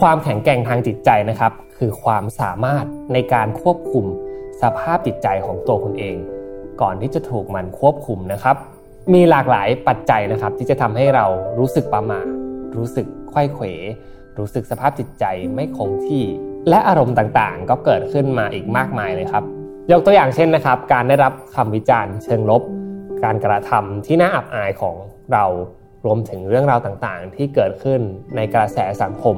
ความแข็งแกร่งทางจิตใจนะครับ คือความสามารถในการควบคุมสภาพจิตใจของตัวคุณเอง ก่อนที่จะถูกมันควบคุมนะครับ มีหลากหลายปัจจัยนะครับ ที่จะทำให้เรารู้สึกประมาทรู้สึกไข้เขวรู้สึกสภาพจิตใจไม่คงที่ และอารมณ์ต่างๆ ก็เกิดขึ้นมาอีกมากมายเลยครับ ยกตัวอย่างเช่นนะครับ การได้รับคำวิจารณ์เชิงลบ การกระทำที่น่าอับอายของเรารวมถึงเรื่องราวต่างๆ ที่เกิดขึ้นในกระแสสังคม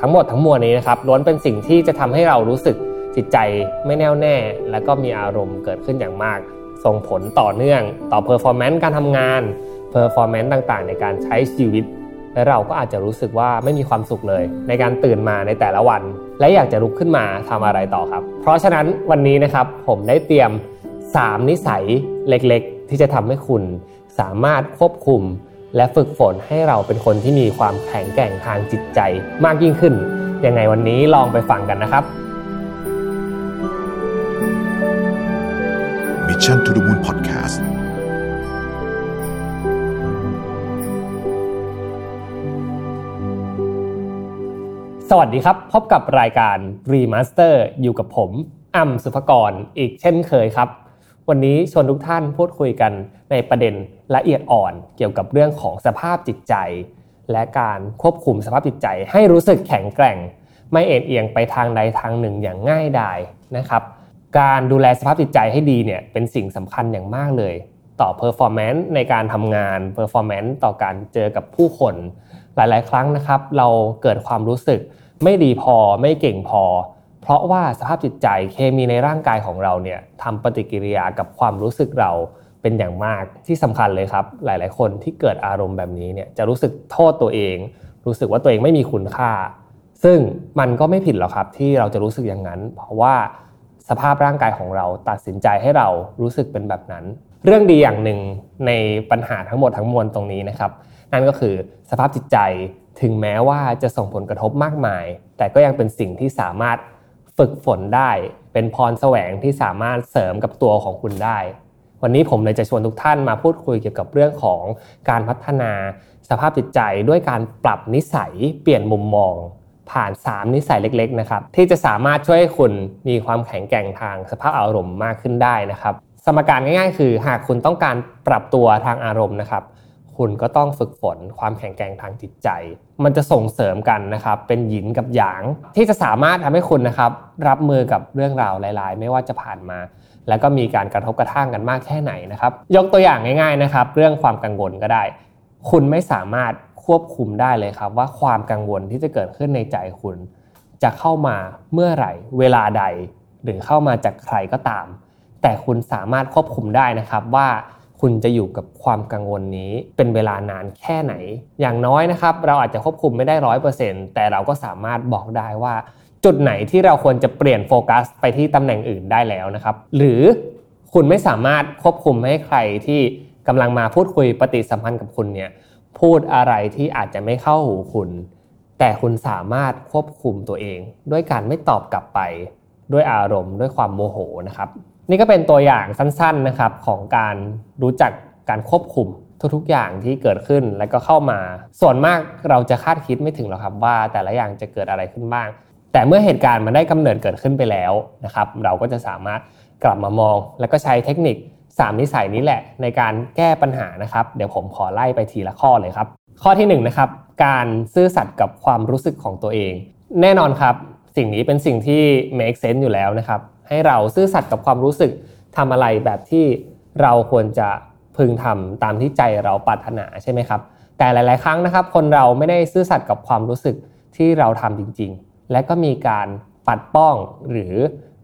ทั้งหมดทั้งมวลนี้นะครับล้วนเป็นสิ่งที่จะทำให้เรารู้สึกจิตใจไม่แน่วแน่ และก็มีอารมณ์เกิดขึ้นอย่างมาก ส่งผลต่อเนื่องต่อ performance การทำงาน performance ต่างๆ ในการใช้ชีวิต และเราก็อาจจะรู้สึกว่าไม่มีความสุขเลย ในการตื่นมาในแต่ละวัน และอยากจะลุกขึ้นมาทำอะไรต่อครับ เพราะฉะนั้นวันนี้นะครับผมได้เตรียม 3 นิสัยเล็กๆ ที่จะทำให้คุณสามารถควบคุม และฝึกฝนให้เราเป็นคนที่มีความแข็งแกร่งทางจิตใจมากยิ่งขึ้น ยังไงวันนี้ลองไปฟังกันนะครับ Mission to the Moon Podcast สวัสดีครับ พบกับรายการ Remaster อยู่กับผมอ่ำสุภกร อีกเช่นเคยครับ วันนี้ชวนทุกท่านพูดคุยกันในประเด็นละเอียดอ่อนเกี่ยวกับเรื่องของสภาพจิตใจ และการควบคุมสภาพจิตใจ ให้รู้สึกแข็งแกร่ง ไม่เอนเอียงไปทางใดทางหนึ่งอย่างง่ายดายนะครับ การดูแลสภาพจิตใจให้ดีเนี่ยเป็นสิ่งสำคัญอย่างมากเลย ต่อ performance ในการทำงาน performance ต่อการเจอกับผู้คนหลาย ๆ ครั้งนะครับ เราเกิดความรู้สึกไม่ดีพอไม่เก่งพอ เพราะว่าสภาพจิตใจเคมีในร่างกายของเราเนี่ยทำปฏิกิริยากับความรู้สึกเราเป็นอย่างมากที่สำคัญเลยครับ หลาย ๆ คนที่เกิดอารมณ์แบบนี้เนี่ยจะรู้สึกโทษตัวเอง รู้สึกว่าตัวเองไม่มีคุณค่า ซึ่งมันก็ไม่ผิดหรอกครับที่เราจะรู้สึกอย่างนั้น เพราะว่าสภาพร่างกายของเราตัดสินใจให้เรารู้สึกเป็นแบบนั้น เรื่องดีอย่างหนึ่งในปัญหาทั้งหมดทั้งมวลตรงนี้นะครับ นั่นก็คือสภาพจิตใจถึงแม้ว่าจะส่งผลกระทบมากมาย แต่ก็ยังเป็นสิ่งที่สามารถ ฝึกฝนได้ เป็นพรแสวงที่สามารถเสริมกับตัวของคุณได้ วันนี้ผมเลยจะชวนทุกท่านมาพูดคุยเกี่ยวกับเรื่องของการพัฒนาสภาพจิตใจด้วยการปรับนิสัยเปลี่ยนมุมมอง ผ่าน 3 นิสัยเล็ก ๆ นะครับ ที่จะสามารถช่วยให้คุณมีความแข็งแกร่งทางสภาพอารมณ์มากขึ้นได้นะครับ สมการง่าย ๆ คือ หากคุณต้องการปรับตัวทางอารมณ์นะครับ คุณก็ต้องฝึกฝนความแข็งแกร่งทางจิตใจ มันจะส่งเสริมกันนะครับ เป็นหยินกับหยาง ที่จะสามารถทำให้คุณนะครับ รับมือกับเรื่องราวหลาย ๆ ไม่ว่าจะผ่านมา แล้วก็มีการกระทบกระทั่งกันมากแค่ไหนนะครับ ยกตัวอย่างง่าย ๆนะครับ เรื่องความกังวลก็ได้ คุณไม่สามารถควบคุมได้เลยครับ ว่าความกังวลที่จะเกิดขึ้นในใจคุณ จะเข้ามาเมื่อไหร่ เวลาใด หรือเข้ามาจากใครก็ตาม แต่คุณสามารถควบคุมได้นะครับว่า คุณจะอยู่กับความกังวลนี้เป็นเวลานานแค่ไหน อย่างน้อยนะครับ เราอาจจะควบคุมไม่ได้ร้อยเปอร์เซ็นต์แต่เราก็สามารถบอกได้ว่า จุดไหนที่เราควรจะเปลี่ยนโฟกัสไปที่ตำแหน่งอื่นได้แล้วนะครับ หรือคุณไม่สามารถควบคุมให้ใครที่กำลังมาพูดคุยปฏิสัมพันธ์กับคุณเนี่ยพูดอะไรที่อาจจะไม่เข้าหูคุณ แต่คุณสามารถควบคุมตัวเอง ด้วยการไม่ตอบกลับไป ด้วยอารมณ์ด้วยความโมโหนะครับ นี่ก็เป็นตัวอย่างสั้นๆนะครับของการรู้จักการควบคุมทุกๆอย่างที่เกิดขึ้นแล้วก็เข้ามา ส่วนมากเราจะคาดคิดไม่ถึงหรอกครับว่าแต่ละอย่างจะเกิดอะไรขึ้นบ้าง แต่เมื่อเหตุการณ์มันได้กำเนิดเกิดขึ้นไปแล้วนะครับ เราก็จะสามารถกลับมามอง แล้วก็ใช้เทคนิค 3 นิสัยนี้แหละ ในการแก้ปัญหานะครับ เดี๋ยวผมขอไล่ไปทีละข้อเลยครับ ข้อที่1นนะครับการซื่อสัตย์กับความรู้สึกของตัวเอง แน่นอนครับ สิ่งนี้เป็นสิ่งที่ make sense อยู่แล้วนะครับ ให้เราซื่อสัตย์กับความรู้สึกทำอะไรแบบที่เราควรจะพึงทำตามที่ใจเราปรารถนาใช่ไหมครับ แต่หลาย ๆ ครั้งนะครับ คนเราไม่ได้ซื่อสัตย์กับความรู้สึกที่เราทำจริง ๆ และก็มีการปัดป้องหรือ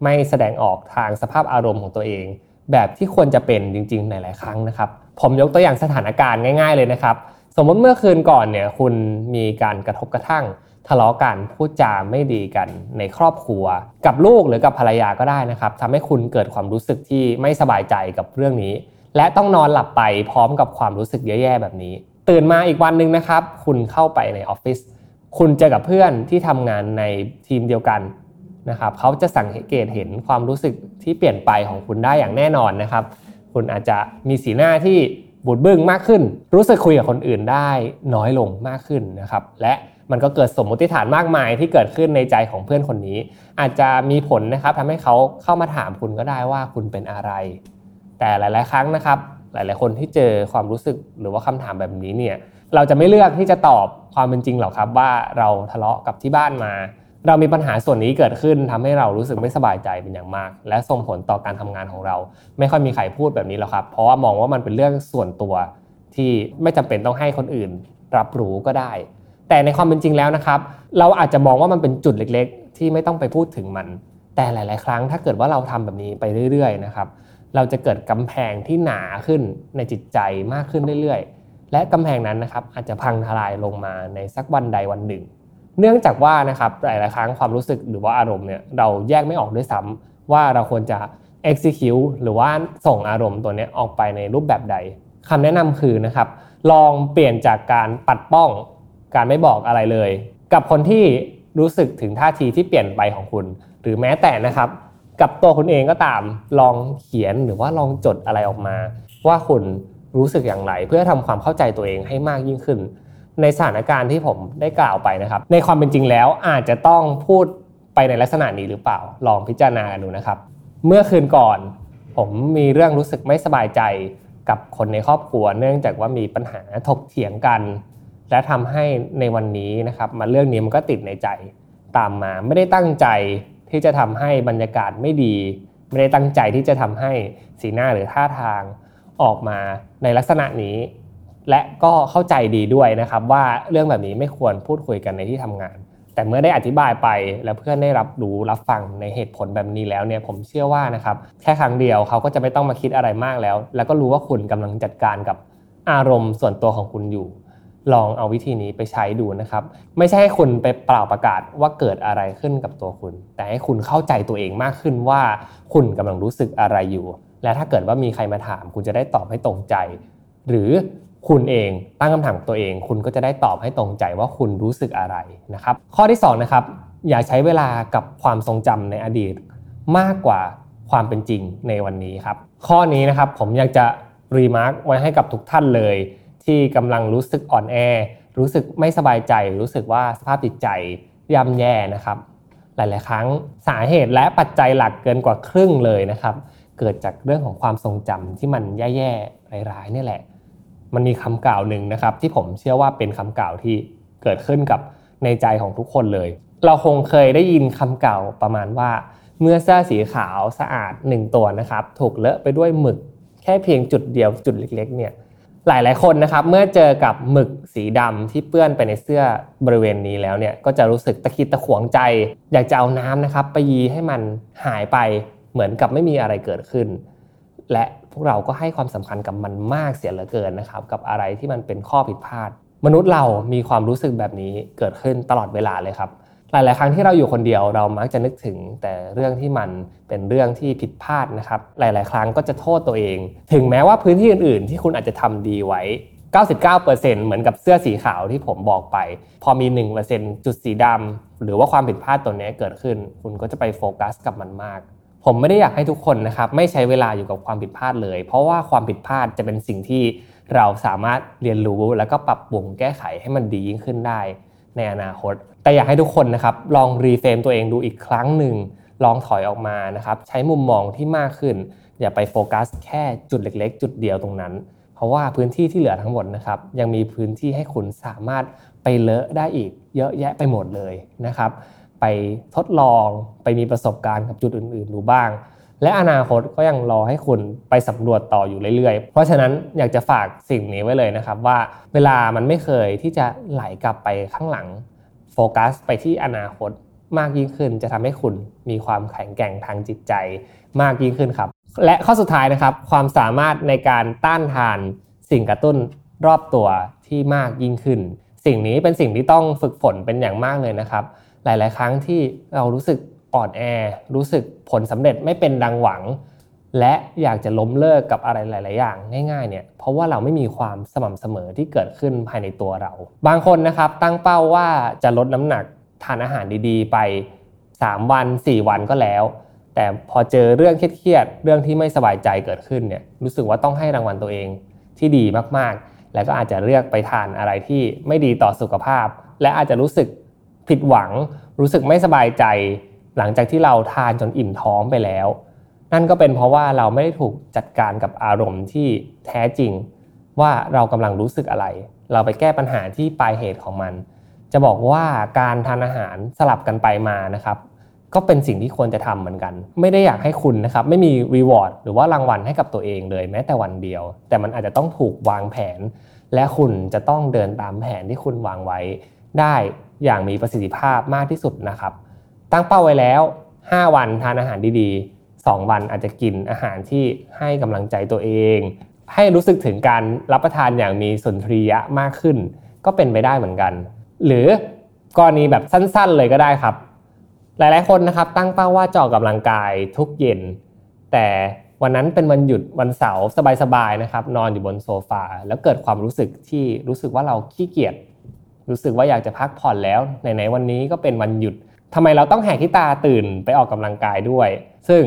ไม่แสดงออกทางสภาพอารมณ์ของตัวเอง แบบที่ควรจะเป็นจริง ๆ หลาย ๆ ครั้งนะครับ ผมยกตัวอย่างสถานการณ์ง่าย ๆ เลยนะครับ สมมติเมื่อคืนก่อนเนี่ยคุณมีการกระทบกระทั่ง ทะเลาะกันพูดจาไม่ดีกันในครอบครัว กับลูกหรือกับภรรยาก็ได้นะครับทำให้คุณเกิดความรู้สึกที่ไม่สบายใจกับเรื่องนี้ และต้องนอนหลับไปพร้อมกับความรู้สึกแย่ๆแบบนี้ ตื่นมาอีกวันหนึ่งนะครับ คุณเข้าไปในออฟฟิศคุณเจอกับเพื่อนที่ทำงานในทีมเดียวกันนะครับเขาจะสังเกตเห็นความรู้สึกที่เปลี่ยนไปของคุณได้อย่างแน่นอนนะครับ คุณอาจจะมีสีหน้าที่บูดบึ้งมากขึ้น รู้สึกคุยกับคนอื่นได้น้อยลงมากขึ้นนะครับ และ มันก็เกิดสมมติฐานมากมายที่เกิดขึ้นในใจของเพื่อนคนนี้ อาจจะมีผลนะครับทำให้เขาเข้ามาถามคุณก็ได้ว่าคุณเป็นอะไร แต่หลาย ๆ ครั้งนะครับ หลาย ๆ คนที่เจอความรู้สึกหรือว่าคำถามแบบนี้เนี่ยเราจะไม่เลือกที่จะตอบความเป็นจริงหรอกครับว่าเราทะเลาะกับที่บ้านมา เรามีปัญหาส่วนนี้เกิดขึ้นทำให้เรารู้สึกไม่สบายใจเป็นอย่างมาก และส่งผลต่อการทำงานของเรา ไม่ค่อยมีใครพูดแบบนี้หรอกครับ เพราะว่ามองว่ามันเป็นเรื่องส่วนตัวที่ไม่จำเป็นต้องให้คนอื่น รับรู้ก็ได้ แต่ในความเป็นจริงแล้วนะครับ เราอาจจะมองว่ามันเป็นจุดเล็กๆ ที่ไม่ต้องไปพูดถึงมัน แต่หลาย ๆ ครั้งถ้าเกิดว่าเราทำแบบนี้ไปเรื่อย ๆ นะครับ เราจะเกิดกำแพงที่หนาขึ้นในจิตใจมากขึ้นเรื่อย ๆ และกำแพงนั้นนะครับอาจจะพังทลายลงมาในสักวันใดวันหนึ่ง เนื่องจากว่านะครับหลาย ๆ ครั้งความรู้สึกหรือว่าอารมณ์เนี่ยเราแยกไม่ออกด้วยซ้ำว่าเราควรจะ execute หรือว่าส่งอารมณ์ตัวนี้ออกไปในรูปแบบใดคำแนะนำคือนะครับ ลองเปลี่ยนจากการปัดป้อง การไม่บอกอะไรเลย กับคนที่รู้สึกถึงท่าทีที่เปลี่ยนไปของคุณ หรือแม้แต่นะครับ กับตัวคุณเองก็ตามลองเขียนหรือว่าลองจดอะไรออกมา ว่าคุณรู้สึกอย่างไร เพื่อทำความเข้าใจตัวเองให้มากยิ่งขึ้น ในสถานการณ์ที่ผมได้กล่าวไปนะครับ ในความเป็นจริงแล้วอาจจะต้องพูดไปในลักษณะนี้หรือเปล่า ลองพิจารณาดูนะครับ เมื่อคืนก่อน ผมมีเรื่องรู้สึกไม่สบายใจกับคนในครอบครัว เนื่องจากว่ามีปัญหาถกเถียงกัน และทำให้ในวันนี้นะครับมาเรื่องนี้มันก็ติดในใจตามมาไม่ได้ตั้งใจที่จะทำให้บรรยากาศไม่ดี ไม่ได้ตั้งใจที่จะทำให้สีหน้าหรือท่าทางออกมาในลักษณะนี้ และก็เข้าใจดีด้วยนะครับ ว่าเรื่องแบบนี้ไม่ควรพูดคุยกันในที่ทำงาน แต่เมื่อได้อธิบายไปแล้วเพื่อนได้รับรู้รับฟังในเหตุผลแบบนี้แล้วเนี่ยผมเชื่อว่านะครับแค่ครั้งเดียวเขาก็จะไม่ต้องมาคิดอะไรมากแล้ว แล้วก็รู้ว่าคุณกำลังจัดการกับอารมณ์ส่วนตัวของคุณอยู่ ลองเอาวิธีนี้ไปใช้ดูนะครับ ไม่ใช่ให้คุณไปเปล่าประกาศว่าเกิดอะไรขึ้นกับตัวคุณ แต่ให้คุณเข้าใจตัวเองมากขึ้นว่าคุณกำลังรู้สึกอะไรอยู่ และถ้าเกิดว่ามีใครมาถาม คุณจะได้ตอบให้ตรงใจ หรือคุณเองตั้งคำถามตัวเอง คุณก็จะได้ตอบให้ตรงใจว่าคุณรู้สึกอะไรนะครับ ข้อที่2นะครับอย่าใช้เวลากับความทรงจำในอดีต มากกว่าความเป็นจริงในวันนี้ครับ ข้อนี้นะครับผมอยากจะรีมาร์กไว้ให้กับทุกท่านเลย ที่กำลังรู้สึกอ่อนแอ รู้สึกไม่สบายใจ รู้สึกว่าสภาพจิตใจย่ำแย่นะครับ หลาย ๆ ครั้งสาเหตุและปัจจัยหลักเกินกว่าครึ่งเลยนะครับ เกิดจากเรื่องของความทรงจำที่มันแย่ๆร้ายๆนี่แหละ มันมีคำกล่าวหนึ่งนะครับ ที่ผมเชื่อว่าเป็นคำกล่าวที่เกิดขึ้นกับในใจของทุกคนเลย เราคงเคยได้ยินคำกล่าวประมาณว่า เมื่อเสื้อสีขาวสะอาดหนึ่งตัวนะครับ ถูกเลอะไปด้วยหมึกแค่เพียงจุดเดียวจุดเล็ก ๆ เนี่ย หลายๆคนนะครับเมื่อเจอกับหมึกสีดำที่เปื้อนไปในเสื้อบริเวณนี้แล้วเนี่ยก็จะรู้สึกตะคิดตะขวงใจ อยากจะเอาน้ำนะครับไปยีให้มันหายไปเหมือนกับไม่มีอะไรเกิดขึ้น และพวกเราก็ให้ความสำคัญกับมันมากเสียเหลือเกินนะครับกับอะไรที่มันเป็นข้อผิดพลาด มนุษย์เรามีความรู้สึกแบบนี้เกิดขึ้นตลอดเวลาเลยครับ หลาย ๆ ครั้งที่เราอยู่คนเดียวเรามักจะนึกถึงแต่เรื่องที่มันเป็นเรื่องที่ผิดพลาดนะครับ หลาย ๆ ครั้งก็จะโทษตัวเอง ถึงแม้ว่าพื้นที่อื่น ๆ ที่คุณอาจจะทำดีไว้ 99%เหมือนกับเสื้อสีขาวที่ผมบอกไป พอมี 1%จุดสีดำหรือว่าความผิดพลาดตัวนี้เกิดขึ้น คุณก็จะไปโฟกัสกับมันมากผมไม่ได้อยากให้ทุกคนนะครับไม่ใช้เวลาอยู่กับความผิดพลาดเลย เพราะว่าความผิดพลาดจะเป็นสิ่งที่เราสามารถเรียนรู้แล้วก็ปรับปรุงแก้ไขให้มันดียิ่งขึ้นได้ ในอนาคต แต่อยากให้ทุกคนนะครับลองรีเฟรมตัวเองดูอีกครั้งหนึ่งลองถอยออกมานะครับใช้มุมมองที่มากขึ้น อย่าไปโฟกัสแค่จุดเล็ก ๆ จุดเดียวตรงนั้น เพราะว่าพื้นที่ที่เหลือทั้งหมดนะครับยังมีพื้นที่ให้คุณสามารถไปเลอะได้อีก เยอะแยะไปหมดเลยนะครับไปทดลองไปมีประสบการณ์กับจุดอื่นๆดูบ้าง และอนาคตก็ยังรอให้คุณไปสำรวจต่ออยู่เรื่อยๆ เพราะฉะนั้นอยากจะฝากสิ่งนี้ไว้เลยนะครับว่าเวลามันไม่เคยที่จะไหลกลับไปข้างหลัง ฟกัสไปที่อนาคตมากยิ่งขึ้นจะทำให้คุณมีความแข็งแกร่งทางจิตใจมากยิ่งขึ้นครับ และข้อสุดท้ายนะครับ ความสามารถในการต้านทานสิ่งกระตุ้นรอบตัวที่มากยิ่งขึ้น สิ่งนี้เป็นสิ่งที่ต้องฝึกฝนเป็นอย่างมากเลยนะครับ หลาย ๆ ครั้งที่เรารู้สึกอ่อนแอ รู้สึกผลสำเร็จไม่เป็นดังหวัง และอยากจะล้มเลิกกับอะไรหลาย ๆ อย่างง่าย ๆ เนี่ย เพราะว่าเราไม่มีความสม่ำเสมอที่เกิดขึ้นภายในตัวเรา บางคนนะครับตั้งเป้าว่าจะลดน้ำหนักทานอาหารดี ๆ ไป 3 วัน 4 วันก็แล้ว แต่พอเจอเรื่องเครียด ๆ เรื่องที่ไม่สบายใจเกิดขึ้นเนี่ย รู้สึกว่าต้องให้รางวัลตัวเองที่ดีมาก ๆ แล้วก็อาจจะเลือกไปทานอะไรที่ไม่ดีต่อสุขภาพ และอาจจะรู้สึกผิดหวัง รู้สึกไม่สบายใจ หลังจากที่เราทานจนอิ่มท้องไปแล้ว นั่นก็เป็นเพราะว่าเราไม่ได้ถูกจัดการกับอารมณ์ที่แท้จริง ว่าเรากำลังรู้สึกอะไร เราไปแก้ปัญหาที่ปลายเหตุของมัน จะบอกว่าการทานอาหารสลับกันไปมานะครับ ก็เป็นสิ่งที่ควรจะทำเหมือนกัน ไม่ได้อยากให้คุณนะครับไม่มีรีวอร์ดหรือว่ารางวัลให้กับตัวเองเลยแม้แต่วันเดียว แต่มันอาจจะต้องถูกวางแผน และคุณจะต้องเดินตามแผนที่คุณวางไว้ ได้อย่างมีประสิทธิภาพมากที่สุดนะครับ ตั้งเป้าไว้แล้ว 5 วันทานอาหารดีๆ 2 วันอาจจะกินอาหารที่ให้กำลังใจตัวเอง ให้รู้สึกถึงการรับประทานอย่างมีสุนทรียะมากขึ้น ก็เป็นไปได้เหมือนกัน หรือกรณีแบบสั้นๆเลยก็ได้ครับ หลายๆคนนะครับตั้งเป้าว่าจะออกกำลังกายทุกเย็น แต่วันนั้นเป็นวันหยุดวันเสาร์สบายๆนะครับ นอนอยู่บนโซฟาแล้วเกิดความรู้สึกที่รู้สึกว่าเราขี้เกียจรู้สึกว่าอยากจะพักผ่อนแล้วไหนๆวันนี้ก็เป็นวันหยุด ทำไมเราต้องแหกที่ตาตื่นไปออกกำลังกายด้วย ซึ่ง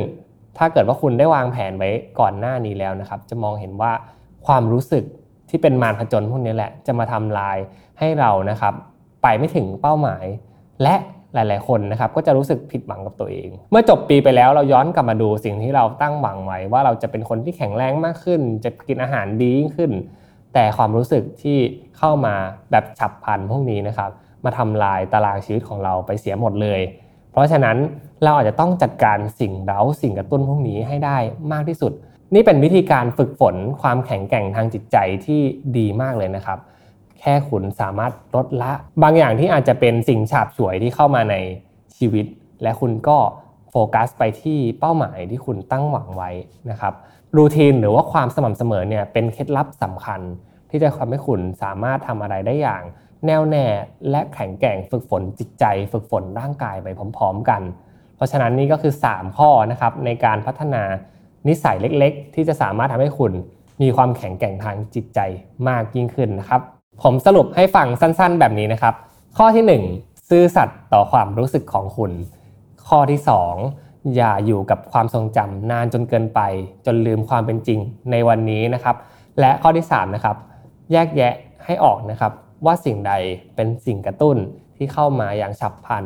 ถ้าเกิดว่าคุณได้วางแผนไว้ก่อนหน้านี้แล้วนะครับ จะมองเห็นว่าความรู้สึกที่เป็นมารผจญพวกนี้แหละ จะมาทำลายให้เรานะครับ ไปไม่ถึงเป้าหมาย และหลาย ๆ คนนะครับ ก็จะรู้สึกผิดหวังกับตัวเอง เมื่อจบปีไปแล้วเราย้อนกลับมาดูสิ่งที่เราตั้งหวังไว้ ว่าเราจะเป็นคนที่แข็งแรงมากขึ้น จะกินอาหารดียิ่งขึ้น แต่ความรู้สึกที่เข้ามาแบบฉับพลันพวกนี้นะครับ มาทำลายตารางชีวิตของเราไปเสียหมดเลย เพราะฉะนั้นเราอาจจะต้องจัดการสิ่งเร้าสิ่งกระตุ้นพวกนี้ให้ได้มากที่สุด นี่เป็นวิธีการฝึกฝนความแข็งแกร่งทางจิตใจที่ดีมากเลยนะครับ แค่คุณสามารถลดละบางอย่างที่อาจจะเป็นสิ่งฉาบฉวยที่เข้ามาในชีวิต และคุณก็โฟกัสไปที่เป้าหมายที่คุณตั้งหวังไว้นะครับรูทีนหรือว่าความสม่ำเสมอเนี่ยเป็นเคล็ดลับสำคัญ ที่จะทำให้คุณสามารถทำอะไรได้อย่าง แน่วแน่และแข็งแกร่งฝึกฝนจิตใจ ฝึกฝนร่างกายไปพร้อม ๆ กัน เพราะฉะนั้นนี่ก็คือ 3 ข้อนะครับในการพัฒนานิสัยเล็กๆ ที่จะสามารถทำให้คุณมีความแข็งแกร่งทางจิตใจมากยิ่งขึ้นนะครับ ผมสรุปให้ฟังสั้นๆ แบบนี้นะครับ ข้อที่ 1 ซื่อสัตย์ต่อความรู้สึกของคุณ ข้อที่ 2 อย่าอยู่กับความทรงจำนานจนเกินไป จนลืมความเป็นจริงในวันนี้นะครับ และข้อที่3นะครับแยกแยะให้ออกนะครับ ว่าสิ่งใดเป็นสิ่งกระตุ้นที่เข้ามาอย่างฉับพลัน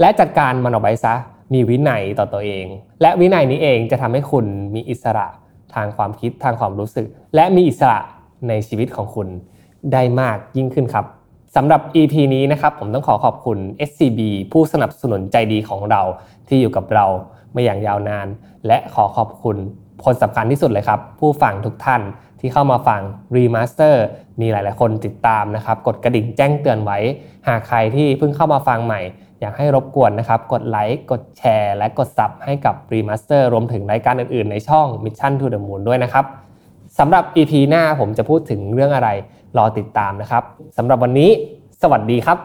และจัดการมันออกไปซะมีวินัยต่อตัวเอง และวินัยนี้เองจะทำให้คุณมีอิสระทางความคิดทางความรู้สึก และมีอิสระในชีวิตของคุณได้มากยิ่งขึ้นครับสำหรับ EP นี้นะครับผมต้องขอขอบคุณ SCB ผู้สนับสนุนใจดีของเราที่อยู่กับเรามาอย่างยาวนาน และขอขอบคุณคนสำคัญที่สุดเลยครับ ผู้ฟังทุกท่าน ที่เข้ามาฟัง Remaster มีหลาย ๆ คนติดตามนะครับ กดกระดิ่งแจ้งเตือนไว้ หากใครที่เพิ่งเข้ามาฟังใหม่ อยากให้รบกวนนะครับ กดไลค์กดแชร์ และกดซับให้กับ Remaster รวมถึงรายการอื่น ๆ ในช่อง Mission to the Moon ด้วยนะครับสำหรับ EP หน้าผมจะพูดถึงเรื่องอะไรรอติดตามนะครับสำหรับวันนี้ สวัสดีครับ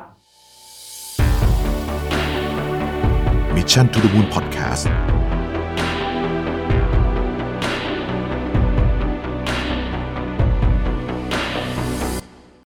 Mission to the Moon Podcast